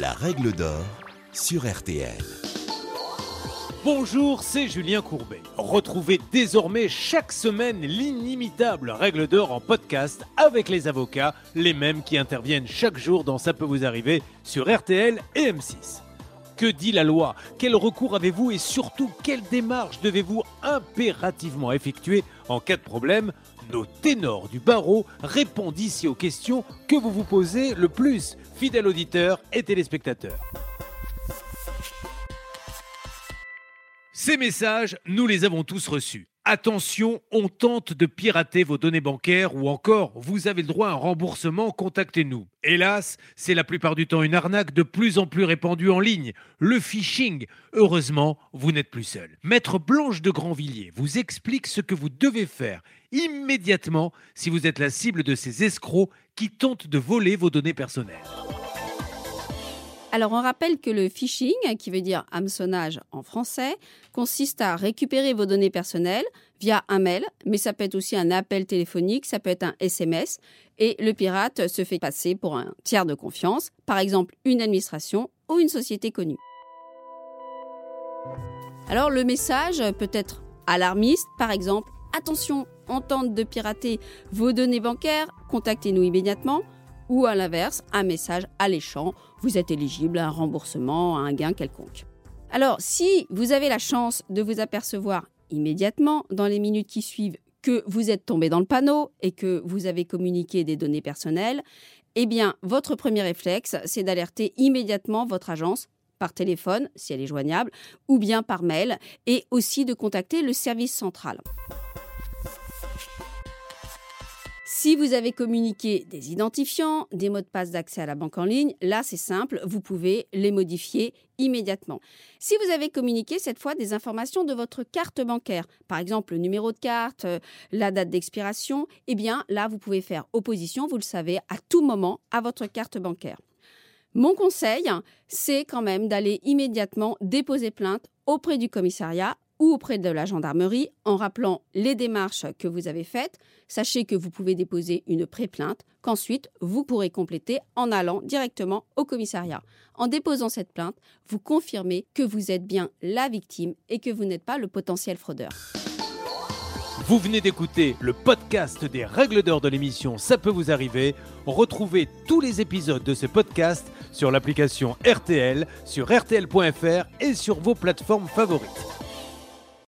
La règle d'or sur RTL. Bonjour, c'est Julien Courbet. Retrouvez désormais chaque semaine l'inimitable règle d'or en podcast avec les avocats, les mêmes qui interviennent chaque jour dans Ça peut vous arriver sur RTL et M6. Que dit la loi? Quel recours avez-vous et surtout quelle démarche devez-vous impérativement effectuer en cas de problème? Nos ténors du barreau répondent ici aux questions que vous vous posez le plus, fidèles auditeurs et téléspectateurs. Ces messages, nous les avons tous reçus. Attention, on tente de pirater vos données bancaires ou encore, vous avez le droit à un remboursement, contactez-nous. Hélas, c'est la plupart du temps une arnaque de plus en plus répandue en ligne, le phishing. Heureusement, vous n'êtes plus seul. Maître Blanche de Grandvilliers vous explique ce que vous devez faire immédiatement si vous êtes la cible de ces escrocs qui tentent de voler vos données personnelles. Alors on rappelle que le phishing, qui veut dire hameçonnage en français, consiste à récupérer vos données personnelles via un mail, mais ça peut être aussi un appel téléphonique, ça peut être un SMS, et le pirate se fait passer pour un tiers de confiance, par exemple une administration ou une société connue. Alors le message peut être alarmiste, par exemple, attention, on tente de pirater vos données bancaires, contactez-nous immédiatement ou à l'inverse, un message alléchant, vous êtes éligible à un remboursement, à un gain quelconque. Alors, si vous avez la chance de vous apercevoir immédiatement dans les minutes qui suivent que vous êtes tombé dans le panneau et que vous avez communiqué des données personnelles, eh bien, votre premier réflexe, c'est d'alerter immédiatement votre agence par téléphone, si elle est joignable, ou bien par mail, et aussi de contacter le service central. Si vous avez communiqué des identifiants, des mots de passe d'accès à la banque en ligne, là c'est simple, vous pouvez les modifier immédiatement. Si vous avez communiqué cette fois des informations de votre carte bancaire, par exemple le numéro de carte, euh, la date d'expiration, eh bien là vous pouvez faire opposition, vous le savez, à tout moment à votre carte bancaire. Mon conseil, c'est quand même d'aller immédiatement déposer plainte auprès du commissariat ou auprès de la gendarmerie en rappelant les démarches que vous avez faites. Sachez que vous pouvez déposer une pré-plainte qu'ensuite vous pourrez compléter en allant directement au commissariat. En déposant cette plainte, vous confirmez que vous êtes bien la victime et que vous n'êtes pas le potentiel fraudeur. Vous venez d'écouter le podcast des règles d'or de l'émission Ça peut vous arriver. Retrouvez tous les épisodes de ce podcast sur l'application RTL, sur rtl.fr et sur vos plateformes favorites.